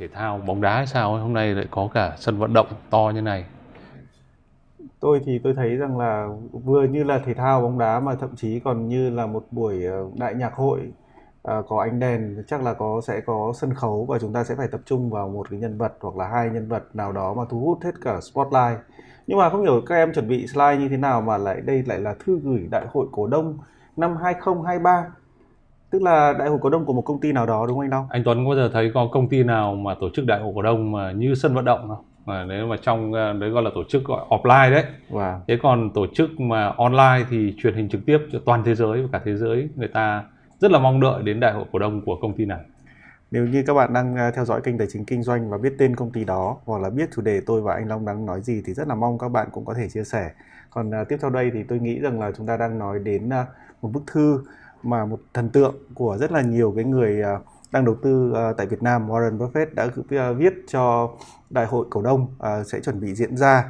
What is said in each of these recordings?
thể thao bóng đá hay sao hôm nay lại có cả sân vận động to như này. Tôi thì tôi thấy rằng là vừa như là thể thao bóng đá mà thậm chí còn như là một buổi ờ, đại nhạc hội à, có ánh đèn chắc là có sẽ có sân khấu và chúng ta sẽ phải tập trung vào một cái nhân vật hoặc là hai nhân vật nào đó mà thu hút hết cả spotlight. Nhưng mà không hiểu các em chuẩn bị slide như thế nào mà lại đây lại là thư gửi đại hội cổ đông năm 2023 tức là đại hội cổ đông của một công ty nào đó đúng không anh Long? Anh Tuấn có bao giờ thấy có công ty nào mà tổ chức đại hội cổ đông mà như sân vận động không? Mà nếu mà trong ờ, đấy gọi là tổ chức gọi offline đấy. Wow. Thế còn tổ chức mà online thì truyền hình trực tiếp cho toàn thế giới và cả thế giới người ta rất là mong đợi đến đại hội cổ đông của công ty này. Nếu như các bạn đang ờ, theo dõi kênh Tài chính Kinh doanh và biết tên công ty đó hoặc là biết chủ đề tôi và anh Long đang nói gì thì rất là mong các bạn cũng có thể chia sẻ. Còn uh, tiếp theo đây thì tôi nghĩ rằng là chúng ta đang nói đến một bức thư mà một thần tượng của rất là nhiều cái người uh, đang đầu tư uh, tại Việt Nam Warren Buffett đã uh, viết cho đại hội cổ đông sẽ chuẩn bị diễn ra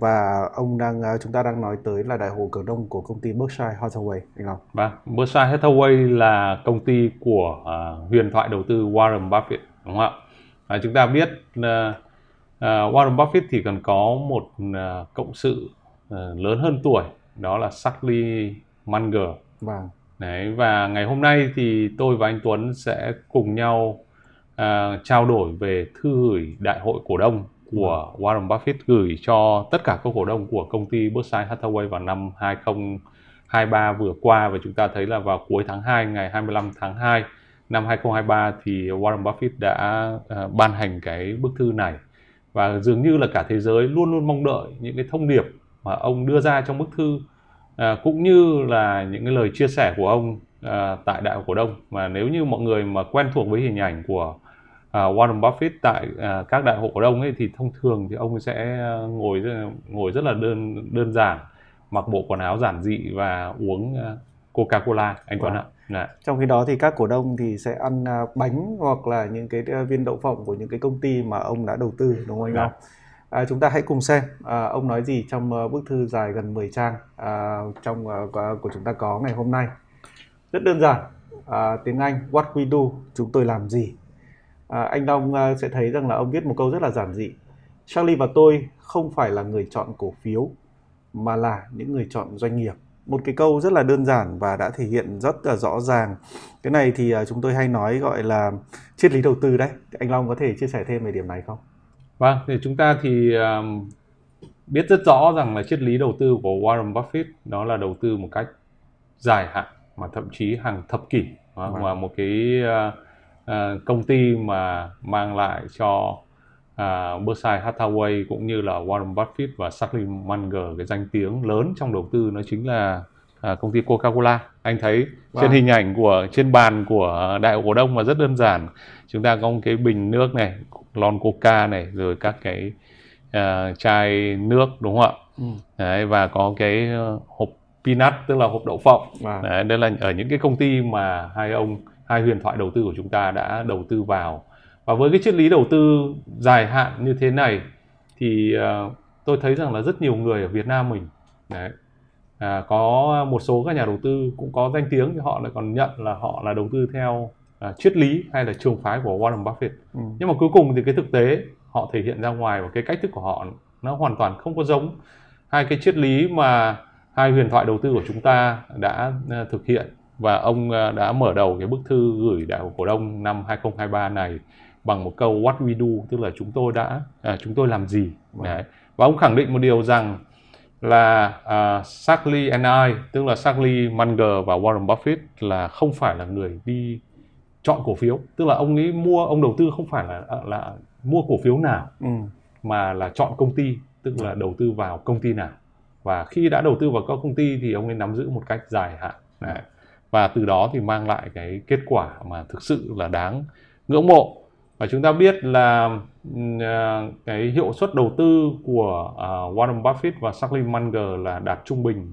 và ông đang chúng ta đang nói tới là đại hội cổ đông của công ty Berkshire Hathaway anh Long. Vâng, Berkshire Hathaway là công ty của uh, huyền thoại đầu tư Warren Buffett đúng không ạ? Chúng ta biết uh, uh, Warren Buffett thì còn có một uh, cộng sự uh, lớn hơn tuổi đó là Charlie Munger. Vâng. Đấy, và ngày hôm nay thì tôi và anh Tuấn sẽ cùng nhau uh, trao đổi về thư gửi đại hội cổ đông của Warren Buffett gửi cho tất cả các cổ đông của công ty Berkshire Hathaway vào năm 2023 vừa qua. Và chúng ta thấy là vào cuối tháng 2 ngày 25 tháng 2 năm 2023 thì Warren Buffett đã uh, ban hành cái bức thư này. Và dường như là cả thế giới luôn luôn mong đợi những cái thông điệp mà ông đưa ra trong bức thư à, cũng như là những cái lời chia sẻ của ông à, tại đại hội cổ đông mà nếu như mọi người mà quen thuộc với hình ảnh của à, Warren Buffett tại à, các đại hội cổ đông ấy thì thông thường thì ông sẽ ngồi ngồi rất là đơn đơn giản mặc bộ quần áo giản dị và uống Coca-Cola anh Tuấn wow. ạ. Dạ. Trong khi đó thì các cổ đông thì sẽ ăn bánh hoặc là những cái viên đậu phộng của những cái công ty mà ông đã đầu tư đúng không anh dạ. À, chúng ta hãy cùng xem à, ông nói gì trong uh, bức thư dài gần 10 trang à, trong uh, của chúng ta có ngày hôm nay. Rất đơn giản, à, tiếng Anh What we do, chúng tôi làm gì. À, anh Long uh, sẽ thấy rằng là ông viết một câu rất là giản dị. Charlie và tôi không phải là người chọn cổ phiếu mà là những người chọn doanh nghiệp. Một cái câu rất là đơn giản và đã thể hiện rất là rõ ràng. Cái này thì uh, chúng tôi hay nói gọi là triết lý đầu tư đấy. Anh Long có thể chia sẻ thêm về điểm này không? Vâng, thì chúng ta thì um, biết rất rõ rằng là triết lý đầu tư của Warren Buffett đó là đầu tư một cách dài hạn mà thậm chí hàng thập kỷ vâng. và một cái uh, uh, công ty mà mang lại cho uh, Berkshire Hathaway cũng như là Warren Buffett và Charlie Munger cái danh tiếng lớn trong đầu tư nó chính là uh, công ty Coca-Cola. Anh thấy vâng. trên hình ảnh của trên bàn của đại cổ đông mà rất đơn giản. Chúng ta có một cái bình nước này lon coca này rồi các cái uh, chai nước đúng không ạ ừ. đấy, và có cái uh, hộp peanut tức là hộp đậu phộng à. đấy, đây là ở những cái công ty mà hai ông hai huyền thoại đầu tư của chúng ta đã đầu tư vào và với cái triết lý đầu tư dài hạn như thế này thì uh, tôi thấy rằng là rất nhiều người ở Việt Nam mình đấy, à, có một số các nhà đầu tư cũng có danh tiếng thì họ lại còn nhận là họ là đầu tư theo à, triết lý hay là trường phái của Warren Buffett ừ. nhưng mà cuối cùng thì cái thực tế họ thể hiện ra ngoài và cái cách thức của họ nó hoàn toàn không có giống hai cái triết lý mà hai huyền thoại đầu tư của chúng ta đã uh, thực hiện và ông uh, đã mở đầu cái bức thư gửi đại hội cổ đông năm 2023 này bằng một câu what we do tức là chúng tôi đã uh, chúng tôi làm gì wow. Đấy. và ông khẳng định một điều rằng là uh, Charlie and I tức là Charlie Munger và Warren Buffett là không phải là người đi chọn cổ phiếu tức là ông ấy mua ông đầu tư không phải là là mua cổ phiếu nào ừ. mà là chọn công ty tức là đầu tư vào công ty nào và khi đã đầu tư vào các công ty thì ông ấy nắm giữ một cách dài hạn Đấy. và từ đó thì mang lại cái kết quả mà thực sự là đáng ngưỡng mộ và chúng ta biết là uh, cái hiệu suất đầu tư của uh, Warren Buffett và Charlie Munger là đạt trung bình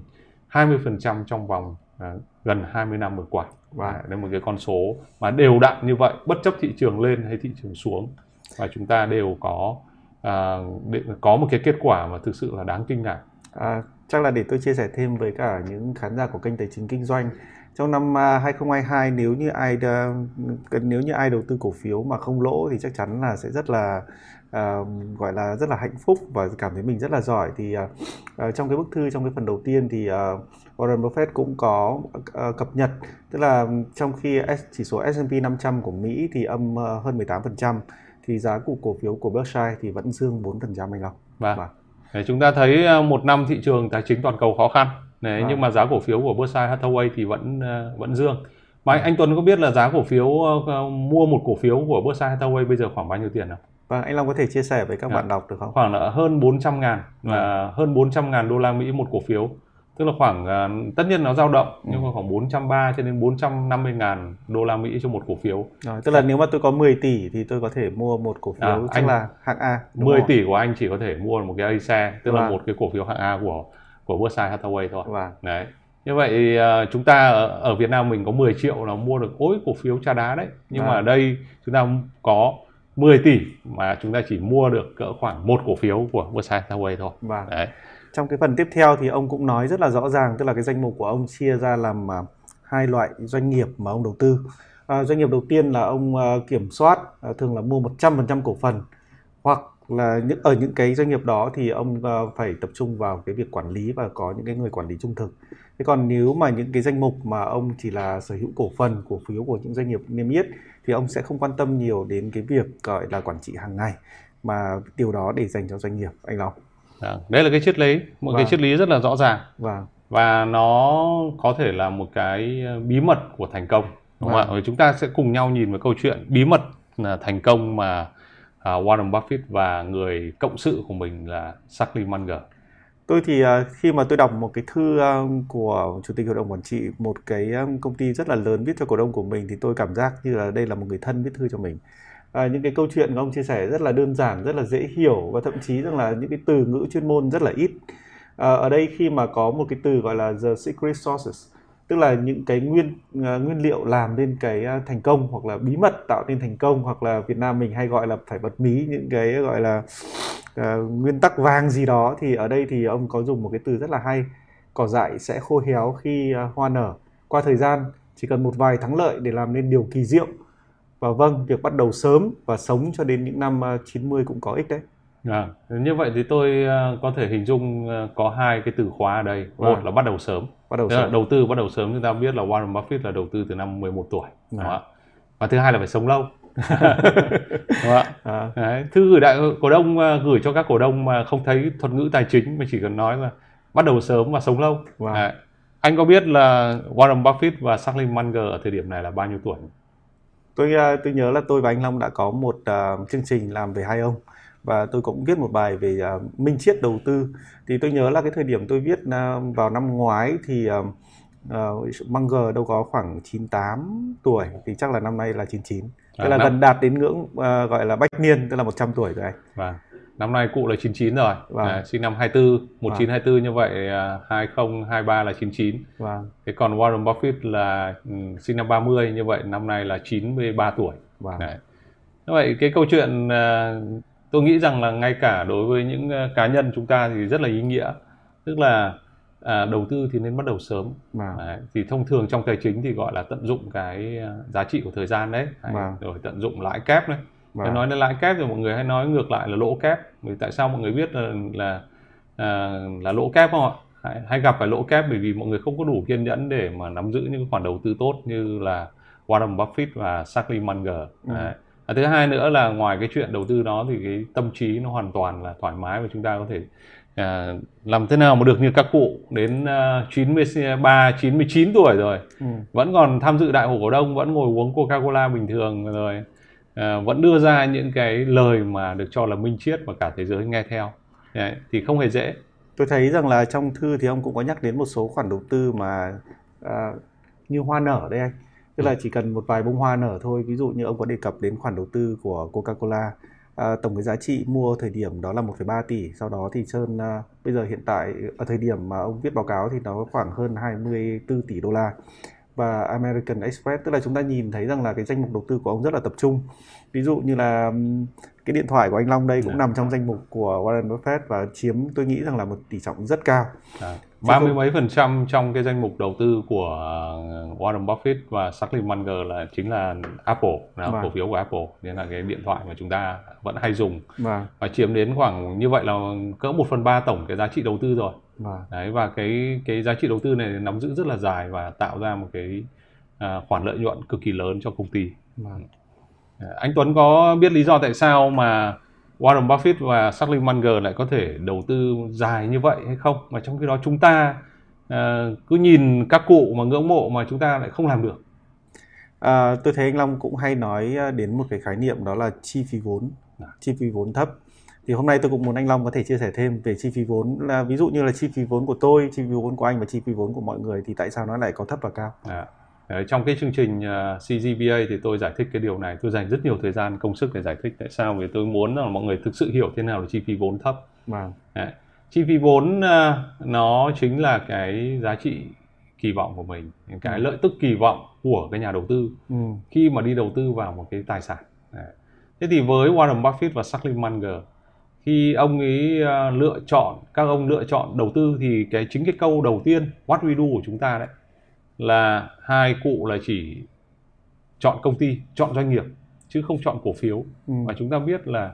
20% trong vòng uh, gần 20 năm vừa qua. Và vâng. đây một cái con số mà đều đặn như vậy bất chấp thị trường lên hay thị trường xuống và chúng ta đều có uh, có một cái kết quả mà thực sự là đáng kinh ngạc. À, chắc là để tôi chia sẻ thêm với cả những khán giả của kênh tài chính kinh doanh trong năm 2022 nếu như ai nếu như ai đầu tư cổ phiếu mà không lỗ thì chắc chắn là sẽ rất là uh, gọi là rất là hạnh phúc và cảm thấy mình rất là giỏi thì uh, trong cái bức thư trong cái phần đầu tiên thì uh, Warren Buffett cũng có uh, cập nhật tức là trong khi chỉ số S&P 500 của Mỹ thì âm uh, hơn 18% thì giá của cổ phiếu của Berkshire thì vẫn dương 4% anh Long. Vâng. vâng. Để chúng ta thấy một năm thị trường tài chính toàn cầu khó khăn. Đấy, vâng. nhưng mà giá cổ phiếu của Berkshire Hathaway thì vẫn vẫn dương. Mà anh, anh Tuấn có biết là giá cổ phiếu uh, mua một cổ phiếu của Berkshire Hathaway bây giờ khoảng bao nhiêu tiền không? Vâng, anh Long có thể chia sẻ với các à, bạn đọc được không? Khoảng là hơn 400 ngàn, và hơn 400 ngàn đô la Mỹ một cổ phiếu. Tức là khoảng, uh, tất nhiên nó dao động, ừ. nhưng mà khoảng 430 cho đến 450 ngàn đô la Mỹ cho một cổ phiếu. Rồi, tức là nếu mà tôi có 10 tỷ thì tôi có thể mua một cổ phiếu, à, chắc anh, là hạng A. 10 không? tỷ của anh chỉ có thể mua một cái A xe, tức vâng. là một cái cổ phiếu hạng A của của Berkshire Hathaway thôi. Vâng. Đấy. Như vậy uh, chúng ta ở, ở Việt Nam mình có 10 triệu là mua được ối cổ phiếu cha đá đấy. Nhưng vâng. mà ở đây chúng ta có 10 tỷ mà chúng ta chỉ mua được cỡ khoảng một cổ phiếu của Berkshire Hathaway thôi. Vâng. Đấy. Trong cái phần tiếp theo thì ông cũng nói rất là rõ ràng, tức là cái danh mục của ông chia ra làm uh, hai loại doanh nghiệp mà ông đầu tư. Uh, doanh nghiệp đầu tiên là ông uh, kiểm soát, uh, thường là mua 100% cổ phần hoặc là những ở những cái doanh nghiệp đó thì ông uh, phải tập trung vào cái việc quản lý và có những cái người quản lý trung thực. Thế còn nếu mà những cái danh mục mà ông chỉ là sở hữu cổ phần, cổ phiếu của những doanh nghiệp niêm yết thì ông sẽ không quan tâm nhiều đến cái việc gọi là quản trị hàng ngày mà điều đó để dành cho doanh nghiệp anh Long. À, đấy là cái triết lý, một vâng. cái triết lý rất là rõ ràng. Vâng. Và nó có thể là một cái ờ, bí mật của thành công. Đúng vâng. không ạ? Chúng ta sẽ cùng nhau nhìn vào câu chuyện bí mật là thành công mà uh, Warren Buffett và người cộng sự của mình là Charlie Munger. Tôi thì à, khi mà tôi đọc một cái thư à, của chủ tịch hội đồng quản trị một cái công ty rất là lớn viết cho cổ đông của mình thì tôi cảm giác như là đây là một người thân viết thư cho mình. À, những cái câu chuyện của ông chia sẻ rất là đơn giản rất là dễ hiểu và thậm chí rằng là những cái từ ngữ chuyên môn rất là ít. À, ở đây khi mà có một cái từ gọi là the secret sources tức là những cái nguyên uh, nguyên liệu làm nên cái uh, thành công hoặc là bí mật tạo nên thành công hoặc là Việt Nam mình hay gọi là phải bật mí những cái gọi là uh, nguyên tắc vàng gì đó thì ở đây thì ông có dùng một cái từ rất là hay cỏ dại sẽ khô héo khi uh, hoa nở qua thời gian chỉ cần một vài thắng lợi để làm nên điều kỳ diệu và vâng việc bắt đầu sớm và sống cho đến những năm uh, 90 cũng có ích đấy À, như vậy thì tôi có thể hình dung có hai cái từ khóa ở đây. Một vâng. là bắt đầu sớm. Bắt đầu sớm. đầu tư bắt đầu sớm chúng ta biết là Warren Buffett là đầu tư từ năm 11 tuổi. À. Và thứ hai là phải sống lâu. à. Đấy. Thư gửi đại cổ đông uh, gửi cho các cổ đông mà không thấy thuật ngữ tài chính mà chỉ cần nói là bắt đầu sớm và sống lâu. Wow. Đấy. Anh có biết là Warren Buffett và Charlie Munger ở thời điểm này là bao nhiêu tuổi? Tôi tôi nhớ là tôi và anh Long đã có một uh, chương trình làm về hai ông và tôi cũng viết một bài về uh, minh triết đầu tư thì tôi nhớ là cái thời điểm tôi viết uh, vào năm ngoái thì uh, uh, Munger đâu có khoảng 98 tuổi thì chắc là năm nay là 99 tức à, là năm... gần đạt đến ngưỡng uh, gọi là bách niên tức là 100 tuổi rồi anh vâng năm nay cụ là 99 rồi vâng. à, sinh năm 24 1924 vâng. như vậy à, 2023 là 99 vâng. thế còn Warren Buffett là um, sinh năm 30 như vậy năm nay là 93 tuổi vâng. Đấy. như vậy cái câu chuyện uh, tôi nghĩ rằng là ngay cả đối với những ờ, cá nhân chúng ta thì rất là ý nghĩa tức là à, đầu tư thì nên bắt đầu sớm vâng. đấy, thì thông thường trong tài chính thì gọi là tận dụng cái ờ, giá trị của thời gian đấy, đấy vâng. rồi tận dụng lãi kép đấy vâng. nói đến lãi kép thì mọi người hay nói ngược lại là lỗ kép vì tại sao mọi người biết là là à, là lỗ kép không ạ hay, hay gặp phải lỗ kép bởi vì mọi người không có đủ kiên nhẫn để mà nắm giữ những khoản đầu tư tốt như là Warren Buffett và Charlie Munger ừ. đấy à, thứ hai nữa là ngoài cái chuyện đầu tư đó thì cái tâm trí nó hoàn toàn là thoải mái và chúng ta có thể à, làm thế nào mà được như các cụ đến uh, 93 99 tuổi rồi. Ừ. vẫn còn tham dự đại hội cổ đông vẫn ngồi uống coca cola bình thường rồi à, vẫn đưa ra những cái lời mà được cho là minh triết mà cả thế giới nghe theo. Đấy, thì không hề dễ. Tôi thấy rằng là trong thư thì ông cũng có nhắc đến một số khoản đầu tư mà à, như hoa nở đây anh tức là chỉ cần một vài bông hoa nở thôi ví dụ như ông có đề cập đến khoản đầu tư của Coca-Cola à, tổng cái giá trị mua thời điểm đó là 1,3 tỷ sau đó thì Sơn à, bây giờ hiện tại ở thời điểm mà ông viết báo cáo thì nó khoảng hơn 24 tỷ đô la và American Express tức là chúng ta nhìn thấy rằng là cái danh mục đầu tư của ông rất là tập trung ví dụ như là cái điện thoại của anh Long đây cũng. Dạ. nằm trong danh mục của Warren Buffett và chiếm tôi nghĩ rằng là một tỷ trọng rất cao. Dạ ba mươi mấy phần trăm trong cái danh mục đầu tư của Warren Buffett và Charlie Munger là chính là Apple, là vâng. cổ phiếu của Apple, nên là cái điện thoại mà chúng ta vẫn hay dùng vâng. và chiếm đến khoảng như vậy là cỡ một phần ba tổng cái giá trị đầu tư rồi. Vâng. Đấy và cái cái giá trị đầu tư này nắm giữ rất là dài và tạo ra một cái à, khoản lợi nhuận cực kỳ lớn cho công ty. Vâng. Anh Tuấn có biết lý do tại sao mà Warren Buffett và Charlie Munger lại có thể đầu tư dài như vậy hay không mà trong khi đó chúng ta uh, cứ nhìn các cụ mà ngưỡng mộ mà chúng ta lại không làm được à, tôi thấy anh Long cũng hay nói à, đến một cái khái niệm đó là chi phí vốn à. chi phí vốn thấp thì hôm nay tôi cũng muốn anh Long có thể chia sẻ thêm về chi phí vốn là ví dụ như là chi phí vốn của tôi chi phí vốn của anh và chi phí vốn của mọi người thì tại sao nó lại có thấp và cao à. Đấy, trong cái chương trình uh, à, CGVA thì tôi giải thích cái điều này tôi dành rất nhiều thời gian công sức để giải thích tại sao vì tôi muốn là mọi người thực sự hiểu thế nào là chi phí vốn thấp vâng. Đấy. chi phí vốn uh, nó chính là cái giá trị kỳ vọng của mình cái ừ. lợi tức kỳ vọng của cái nhà đầu tư ừ. khi mà đi đầu tư vào một cái tài sản Đấy. thế thì với Warren Buffett và Charlie Munger khi ông ấy uh, lựa chọn các ông lựa chọn đầu tư thì cái chính cái câu đầu tiên what we do của chúng ta đấy là hai cụ là chỉ chọn công ty chọn doanh nghiệp chứ không chọn cổ phiếu ừ. và chúng ta biết là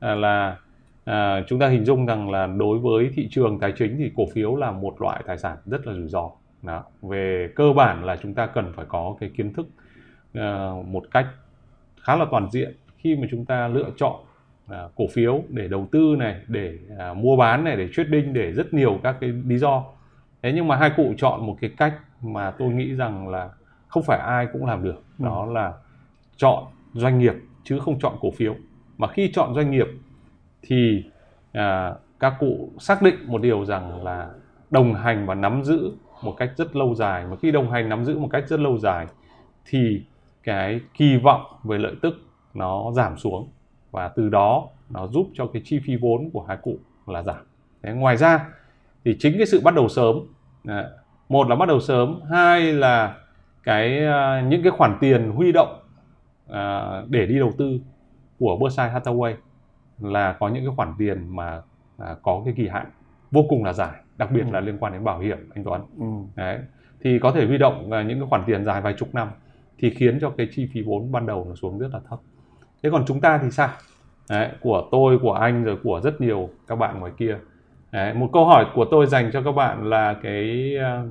à, là à, chúng ta hình dung rằng là đối với thị trường tài chính thì cổ phiếu là một loại tài sản rất là rủi ro đó. về cơ bản là chúng ta cần phải có cái kiến thức uh, một cách khá là toàn diện khi mà chúng ta lựa chọn uh, cổ phiếu để đầu tư này để uh, mua bán này để trading để rất nhiều các cái lý do thế nhưng mà hai cụ chọn một cái cách mà tôi nghĩ rằng là không phải ai cũng làm được ừ. đó là chọn doanh nghiệp chứ không chọn cổ phiếu mà khi chọn doanh nghiệp thì à, các cụ xác định một điều rằng là đồng hành và nắm giữ một cách rất lâu dài mà khi đồng hành nắm giữ một cách rất lâu dài thì cái kỳ vọng về lợi tức nó giảm xuống và từ đó nó giúp cho cái chi phí vốn của hai cụ là giảm. Thế ngoài ra thì chính cái sự bắt đầu sớm à, một là bắt đầu sớm hai là cái à, những cái khoản tiền huy động à, để đi đầu tư của Berkshire Hathaway là có những cái khoản tiền mà à, có cái kỳ hạn vô cùng là dài đặc biệt ừ. là liên quan đến bảo hiểm anh Tuấn ừ. Đấy. thì có thể huy động à, những cái khoản tiền dài vài chục năm thì khiến cho cái chi phí vốn ban đầu nó xuống rất là thấp thế còn chúng ta thì sao Đấy, của tôi của anh rồi của rất nhiều các bạn ngoài kia Đấy, một câu hỏi của tôi dành cho các bạn là cái uh,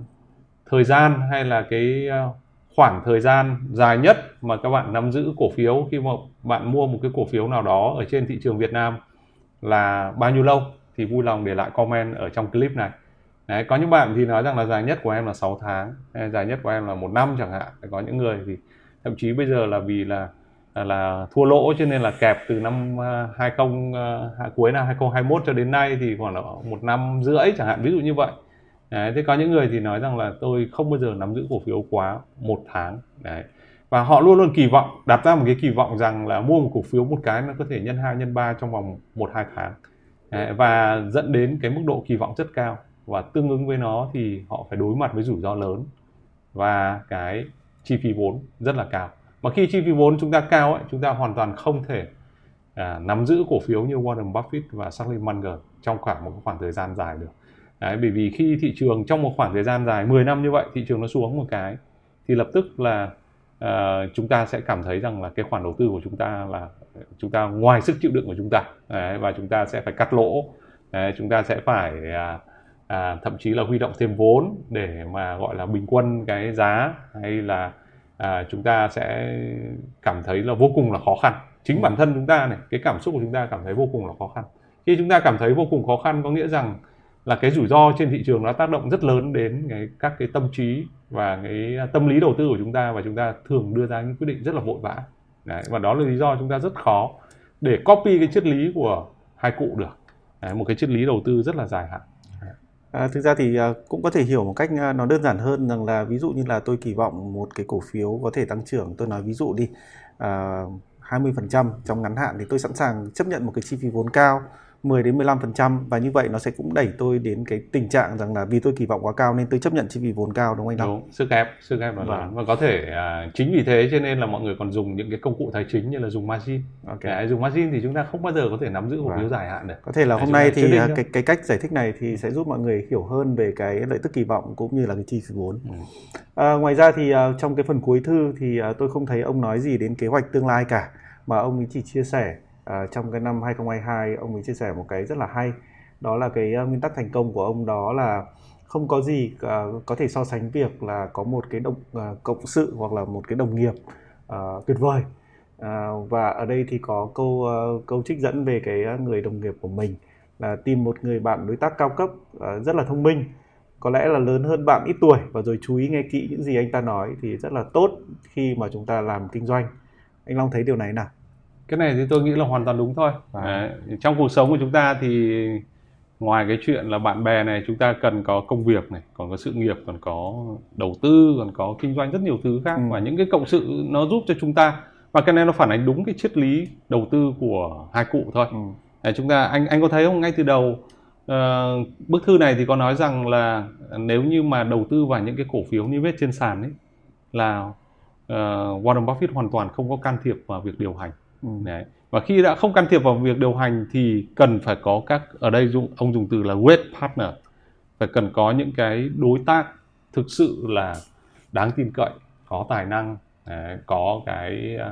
thời gian hay là cái uh, khoảng thời gian dài nhất mà các bạn nắm giữ cổ phiếu khi mà bạn mua một cái cổ phiếu nào đó ở trên thị trường Việt Nam là bao nhiêu lâu thì vui lòng để lại comment ở trong clip này. Đấy, có những bạn thì nói rằng là dài nhất của em là 6 tháng, dài nhất của em là một năm chẳng hạn. Có những người thì thậm chí bây giờ là vì là là thua lỗ cho nên là kẹp từ năm à, 20 à, cuối năm 2021 cho đến nay thì khoảng một năm rưỡi chẳng hạn ví dụ như vậy. Đấy, thế có những người thì nói rằng là tôi không bao giờ nắm giữ cổ phiếu quá một tháng. Đấy. và họ luôn luôn kỳ vọng đặt ra một cái kỳ vọng rằng là mua một cổ phiếu một cái nó có thể nhân hai nhân ba trong vòng một hai tháng. Đấy, và dẫn đến cái mức độ kỳ vọng rất cao. Và tương ứng với nó thì họ phải đối mặt với rủi ro lớn và cái chi phí vốn rất là cao mà khi chi phí vốn chúng ta cao ấy, chúng ta hoàn toàn không thể à, nắm giữ cổ phiếu như Warren Buffett và Charlie Munger trong khoảng một khoảng thời gian dài được. Đấy, bởi vì khi thị trường trong một khoảng thời gian dài 10 năm như vậy thị trường nó xuống một cái thì lập tức là à, chúng ta sẽ cảm thấy rằng là cái khoản đầu tư của chúng ta là chúng ta ngoài sức chịu đựng của chúng ta. Đấy, và chúng ta sẽ phải cắt lỗ. Đấy, chúng ta sẽ phải à, à, thậm chí là huy động thêm vốn để mà gọi là bình quân cái giá hay là à, chúng ta sẽ cảm thấy là vô cùng là khó khăn. Chính bản thân chúng ta này cái cảm xúc của chúng ta cảm thấy vô cùng là khó khăn. Khi chúng ta cảm thấy vô cùng khó khăn có nghĩa rằng là cái rủi ro trên thị trường nó tác động rất lớn đến cái các cái tâm trí và cái tâm lý đầu tư của chúng ta và chúng ta thường đưa ra những quyết định rất là vội vã. Đấy, và đó là lý do chúng ta rất khó để copy cái triết lý của hai cụ được. Đấy, một cái triết lý đầu tư rất là dài hạn. À, thực ra thì à, cũng có thể hiểu một cách à, nó đơn giản hơn rằng là ví dụ như là tôi kỳ vọng một cái cổ phiếu có thể tăng trưởng tôi nói ví dụ đi à, 20% trong ngắn hạn thì tôi sẵn sàng chấp nhận một cái chi phí vốn cao 10 đến 15% và như vậy nó sẽ cũng đẩy tôi đến cái tình trạng rằng là vì tôi kỳ vọng quá cao nên tôi chấp nhận chi phí vốn cao đúng không anh Đúng, sức ép, sức ép là Vâng. và có thể à, chính vì thế cho nên là mọi người còn dùng những cái công cụ tài chính như là dùng margin. Ok. Đấy, dùng margin thì chúng ta không bao giờ có thể nắm giữ cổ phiếu Vâng. dài hạn được. Có thể là Đấy, hôm chúng nay thì định à, cái cái cách giải thích này thì sẽ giúp mọi người hiểu hơn về cái lợi tức kỳ vọng cũng như là cái chi phí vốn. Ừ. À, ngoài ra thì à, trong cái phần cuối thư thì à, tôi không thấy ông nói gì đến kế hoạch tương lai cả mà ông ấy chỉ chia sẻ à, trong cái năm 2022 ông ấy chia sẻ một cái rất là hay. Đó là cái ờ, nguyên tắc thành công của ông đó là không có gì uh, có thể so sánh việc là có một cái đồng uh, cộng sự hoặc là một cái đồng nghiệp uh, tuyệt vời. Uh, và ở đây thì có câu uh, câu trích dẫn về cái người đồng nghiệp của mình là tìm một người bạn đối tác cao cấp uh, rất là thông minh có lẽ là lớn hơn bạn ít tuổi và rồi chú ý nghe kỹ những gì anh ta nói thì rất là tốt khi mà chúng ta làm kinh doanh. Anh Long thấy điều này nào? Cái này thì tôi nghĩ là hoàn toàn đúng thôi. Vâng. Đấy, Trong cuộc sống của chúng ta thì ngoài cái chuyện là bạn bè này chúng ta cần có công việc này, còn có sự nghiệp, còn có đầu tư, còn có kinh doanh rất nhiều thứ khác Ừ. và những cái cộng sự nó giúp cho chúng ta và cái này nó phản ánh đúng cái triết lý đầu tư của hai cụ thôi. ừ. Đấy, chúng ta anh anh có thấy không ngay từ đầu ờ, bức thư này thì có nói rằng là nếu như mà đầu tư vào những cái cổ phiếu niêm yết trên sàn ấy là ờ, Warren Buffett hoàn toàn không có can thiệp vào việc điều hành. Ừ. Đấy. Và khi đã không can thiệp vào việc điều hành thì cần phải có các ở đây dùng, ông dùng từ là great partner phải cần có những cái đối tác thực sự là đáng tin cậy có tài năng đấy, có cái à,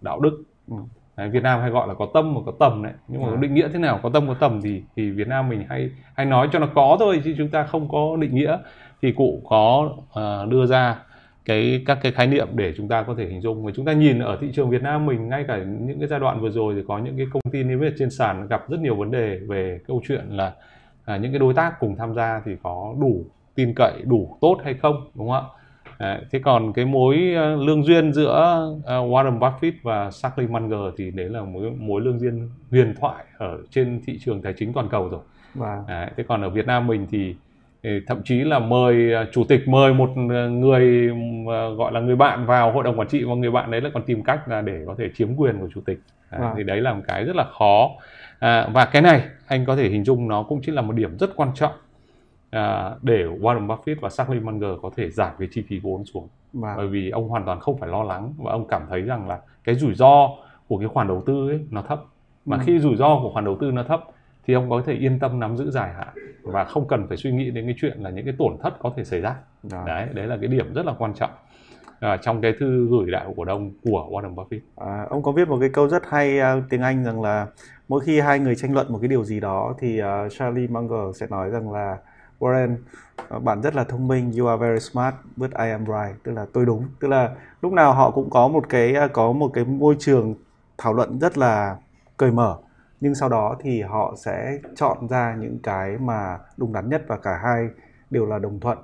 đạo đức Ừ. Đấy, Việt Nam hay gọi là có tâm và có tầm đấy nhưng mà À. định nghĩa thế nào có tâm có tầm thì thì Việt Nam mình hay hay nói cho nó có thôi chứ chúng ta không có định nghĩa thì cụ có à, đưa ra cái các cái khái niệm để chúng ta có thể hình dung. Và chúng ta nhìn ở thị trường Việt Nam mình ngay cả những cái giai đoạn vừa rồi thì có những cái công ty niêm yết trên sàn gặp rất nhiều vấn đề về câu chuyện là à, những cái đối tác cùng tham gia thì có đủ tin cậy đủ tốt hay không đúng không ạ? Đấy, thế còn cái mối ờ, lương duyên giữa ờ, Warren Buffett và Charlie Munger thì đấy là mối mối lương duyên huyền thoại ở trên thị trường tài chính toàn cầu rồi. Đấy, thế còn ở Việt Nam mình thì, thì thậm chí là mời ờ, chủ tịch mời một ờ, người ờ, gọi là người bạn vào hội đồng quản trị và người bạn đấy là còn tìm cách là để có thể chiếm quyền của chủ tịch. Vâng. thì đấy là một cái rất là khó. À, và cái này anh có thể hình dung nó cũng chính là một điểm rất quan trọng à, để Warren Buffett và Charlie Munger có thể giảm cái chi phí vốn xuống. Và bởi vì ông hoàn toàn không phải lo lắng và ông cảm thấy rằng là cái rủi ro của cái khoản đầu tư ấy nó thấp. Mà Ừ. khi rủi ro của khoản đầu tư nó thấp thì ông có thể yên tâm nắm giữ dài hạn và không cần phải suy nghĩ đến cái chuyện là những cái tổn thất có thể xảy ra. Đó. đấy đấy là cái điểm rất là quan trọng à, trong cái thư gửi đại hội cổ đông của Warren Buffett. À, ông có viết một cái câu rất hay à, tiếng Anh rằng là mỗi khi hai người tranh luận một cái điều gì đó thì à, Charlie Munger sẽ nói rằng là Warren à, bạn rất là thông minh you are very smart but I am right. Tức là tôi đúng. Tức là lúc nào họ cũng có một cái à, có một cái môi trường thảo luận rất là cởi mở nhưng sau đó thì họ sẽ chọn ra những cái mà đúng đắn nhất và cả hai đều là đồng thuận.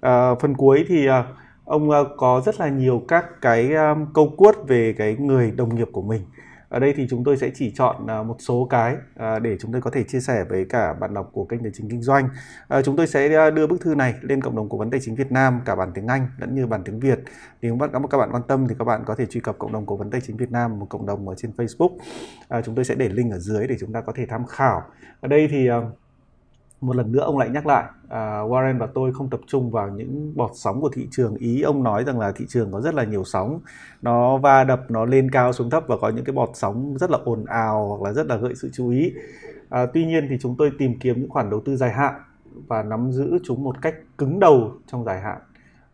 À, phần cuối thì à, ông ờ, có rất là nhiều các cái câu cuốt về cái người đồng nghiệp của mình ở đây thì chúng tôi sẽ chỉ chọn à, một số cái à, để chúng tôi có thể chia sẻ với cả bạn đọc của kênh tài chính kinh doanh. À, chúng tôi sẽ đưa bức thư này lên cộng đồng cố vấn tài chính Việt Nam, cả bản tiếng Anh lẫn như bản tiếng Việt. Nếu mà các bạn quan tâm thì các bạn có thể truy cập cộng đồng cố vấn tài chính Việt Nam, một cộng đồng ở trên Facebook. Chúng tôi sẽ để link ở dưới để chúng ta có thể tham khảo. Ở đây thì một lần nữa ông lại nhắc lại à, Warren và tôi không tập trung vào những bọt sóng của thị trường. Ý ông nói rằng là thị trường có rất là nhiều sóng. Nó va đập nó lên cao xuống thấp và có những cái bọt sóng rất là ồn ào hoặc là rất là gợi sự chú ý. À, tuy nhiên thì chúng tôi tìm kiếm những khoản đầu tư dài hạn và nắm giữ chúng một cách cứng đầu trong dài hạn.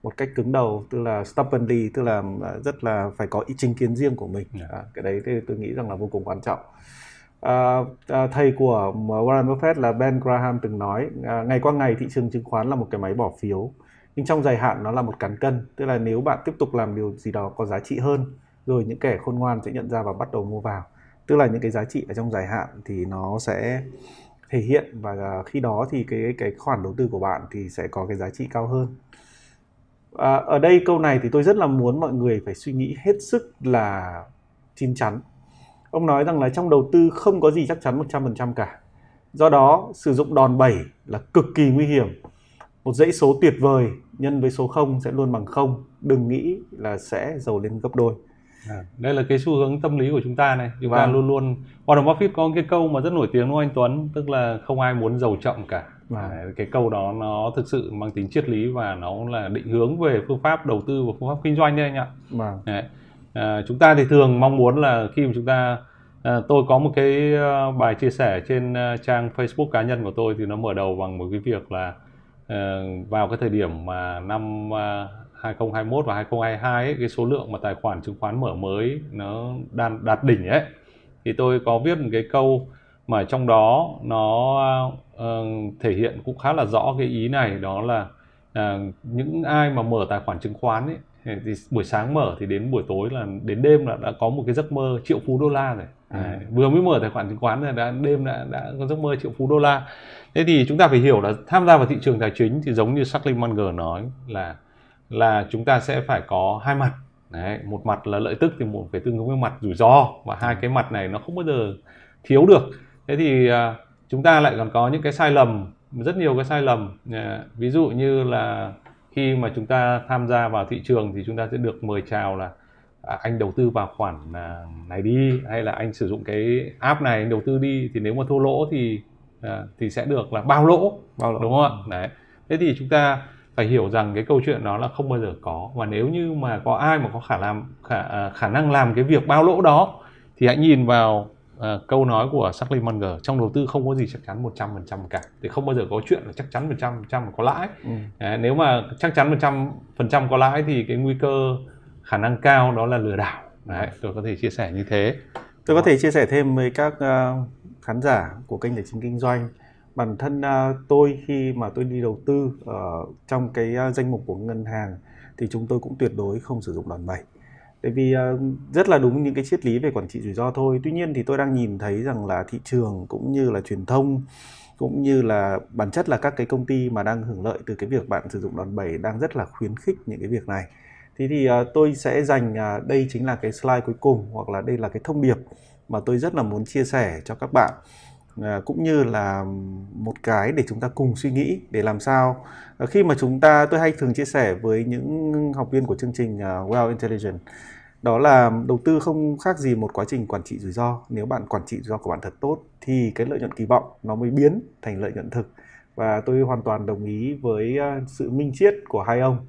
Một cách cứng đầu tức là stubbornly tức là à, rất là phải có ý chính kiến riêng của mình. Yeah. à, cái đấy thì tôi nghĩ rằng là vô cùng quan trọng À, thầy của ờ, Warren Buffett là Ben Graham từng nói à, ngày qua ngày thị trường chứng khoán là một cái máy bỏ phiếu nhưng trong dài hạn nó là một cán cân. Tức là nếu bạn tiếp tục làm điều gì đó có giá trị hơn rồi những kẻ khôn ngoan sẽ nhận ra và bắt đầu mua vào. Tức là những cái giá trị ở trong dài hạn thì nó sẽ thể hiện và khi đó thì cái cái khoản đầu tư của bạn thì sẽ có cái giá trị cao hơn. À, ở đây câu này thì tôi rất là muốn mọi người phải suy nghĩ hết sức là chín chắn ông nói rằng là trong đầu tư không có gì chắc chắn 100% cả do đó sử dụng đòn bẩy là cực kỳ nguy hiểm một dãy số tuyệt vời nhân với số 0 sẽ luôn bằng 0 đừng nghĩ là sẽ giàu lên gấp đôi à. đây là cái xu hướng tâm lý của chúng ta này chúng vâng. ta luôn luôn Warren Buffett có cái câu mà rất nổi tiếng của anh Tuấn tức là không ai muốn giàu chậm cả vâng. Đấy, cái câu đó nó thực sự mang tính triết lý và nó là định hướng về phương pháp đầu tư và phương pháp kinh doanh đấy anh ạ vâng. Đấy. À, chúng ta thì thường mong muốn là khi mà chúng ta à, tôi có một cái ờ, bài chia sẻ trên trang Facebook cá nhân của tôi thì nó mở đầu bằng một cái việc là à, vào cái thời điểm mà năm à, 2021 và 2022 ấy, cái số lượng mà tài khoản chứng khoán mở mới nó đang đạt đỉnh ấy thì tôi có viết một cái câu mà trong đó nó uh, thể hiện cũng khá là rõ cái ý này đó là uh, những ai mà mở tài khoản chứng khoán ấy thì buổi sáng mở thì đến buổi tối là đến đêm là đã có một cái giấc mơ triệu phú đô la rồi. À. vừa mới mở tài khoản chứng khoán là đã đêm đã đã có giấc mơ triệu phú đô la. Thế thì chúng ta phải hiểu là tham gia vào thị trường tài chính thì giống như Charlie Munger nói là là chúng ta sẽ phải có hai mặt. Đấy, một mặt là lợi tức thì một phải tương ứng với mặt rủi ro và hai cái mặt này nó không bao giờ thiếu được. Thế thì uh, chúng ta lại còn có những cái sai lầm rất nhiều cái sai lầm. Uh, ví dụ như là khi mà chúng ta tham gia vào thị trường thì chúng ta sẽ được mời chào là à, anh đầu tư vào khoản à, này đi hay là anh sử dụng cái app này anh đầu tư đi. Thì nếu mà thua lỗ thì à, thì sẽ được là bao lỗ, bao lỗ. đúng không ạ? Đấy. Thế thì chúng ta phải hiểu rằng cái câu chuyện đó là không bao giờ có. Và nếu như mà có ai mà có khả làm khả à, khả năng làm cái việc bao lỗ đó thì hãy nhìn vào uh, câu nói của Charlie Munger trong đầu tư không có gì chắc chắn 100% cả. Thì không bao giờ có chuyện là chắc chắn 100% có lãi. Ừ. Đấy, nếu mà chắc chắn 100% có lãi thì cái nguy cơ khả năng cao đó là lừa đảo. Đấy, tôi có thể chia sẻ như thế. Tôi có thể chia sẻ thêm với các uh, khán giả của kênh tài chính kinh doanh. Bản thân uh, tôi khi mà tôi đi đầu tư uh, trong cái uh, danh mục của ngân hàng thì chúng tôi cũng tuyệt đối không sử dụng đòn bẩy tại vì ờ, rất là đúng những cái triết lý về quản trị rủi ro thôi. Tuy nhiên thì tôi đang nhìn thấy rằng là thị trường cũng như là truyền thông cũng như là bản chất là các cái công ty mà đang hưởng lợi từ cái việc bạn sử dụng đòn bẩy đang rất là khuyến khích những cái việc này. Thế thì ờ, tôi sẽ dành ờ, đây chính là cái slide cuối cùng hoặc là đây là cái thông điệp mà tôi rất là muốn chia sẻ cho các bạn À, cũng như là một cái để chúng ta cùng suy nghĩ để làm sao à, khi mà chúng ta tôi hay thường chia sẻ với những học viên của chương trình Well Intelligent đó là đầu tư không khác gì một quá trình quản trị rủi ro nếu bạn quản trị rủi ro của bạn thật tốt thì cái lợi nhuận kỳ vọng nó mới biến thành lợi nhuận thực và tôi hoàn toàn đồng ý với sự minh triết của hai ông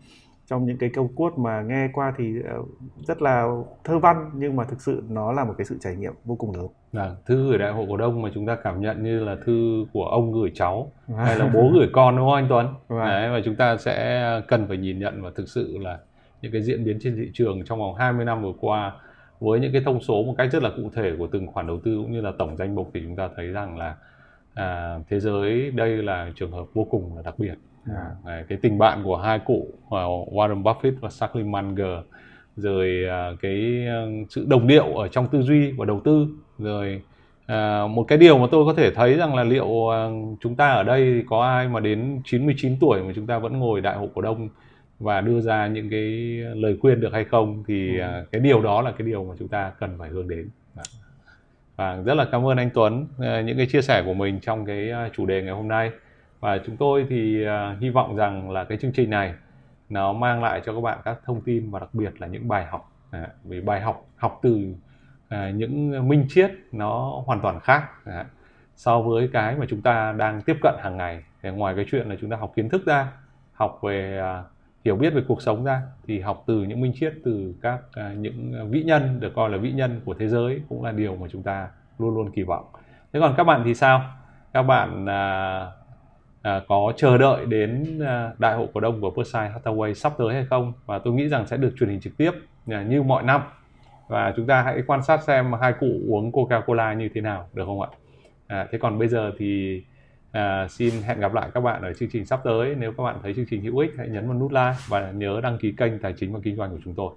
trong những cái câu quote mà nghe qua thì ờ, rất là thơ văn nhưng mà thực sự nó là một cái sự trải nghiệm vô cùng lớn. À, thư gửi đại hội cổ đông mà chúng ta cảm nhận như là thư của ông gửi cháu hay là bố gửi con đúng không anh Tuấn? Vâng. Đấy, và chúng ta sẽ cần phải nhìn nhận và thực sự là những cái diễn biến trên thị trường trong vòng 20 năm vừa qua với những cái thông số một cách rất là cụ thể của từng khoản đầu tư cũng như là tổng danh mục thì chúng ta thấy rằng là à, thế giới đây là trường hợp vô cùng là đặc biệt. Yeah. Đấy, cái tình bạn của hai cụ Warren Buffett và Charlie Munger rồi uh, cái uh, sự đồng điệu ở trong tư duy và đầu tư. Rồi uh, một cái điều mà tôi có thể thấy rằng là liệu uh, chúng ta ở đây có ai mà đến 99 tuổi mà chúng ta vẫn ngồi đại hội cổ đông và đưa ra những cái lời khuyên được hay không thì uh, cái điều đó là cái điều mà chúng ta cần phải hướng đến. Và rất là cảm ơn anh Tuấn uh, những cái chia sẻ của mình trong cái uh, chủ đề ngày hôm nay. Và chúng tôi thì hy vọng rằng là cái chương trình này nó mang lại cho các bạn các thông tin và đặc biệt là những bài học à, vì bài học học từ à, những minh triết nó hoàn toàn khác à, so với cái mà chúng ta đang tiếp cận hàng ngày. Thì ngoài cái chuyện là chúng ta học kiến thức ra học về à, hiểu biết về cuộc sống ra thì học từ những minh triết từ các à, những vĩ nhân được coi là vĩ nhân của thế giới cũng là điều mà chúng ta luôn luôn kỳ vọng. Thế còn các bạn thì sao? Các bạn à, à, có chờ đợi đến à, đại hội cổ đông của Berkshire Hathaway sắp tới hay không? Và tôi nghĩ rằng sẽ được truyền hình trực tiếp à, như mọi năm. Và chúng ta hãy quan sát xem hai cụ uống Coca-Cola như thế nào được không ạ? À, thế còn bây giờ thì à, xin hẹn gặp lại các bạn ở chương trình sắp tới. Nếu các bạn thấy chương trình hữu ích hãy nhấn vào nút like và nhớ đăng ký kênh Tài chính và Kinh doanh của chúng tôi.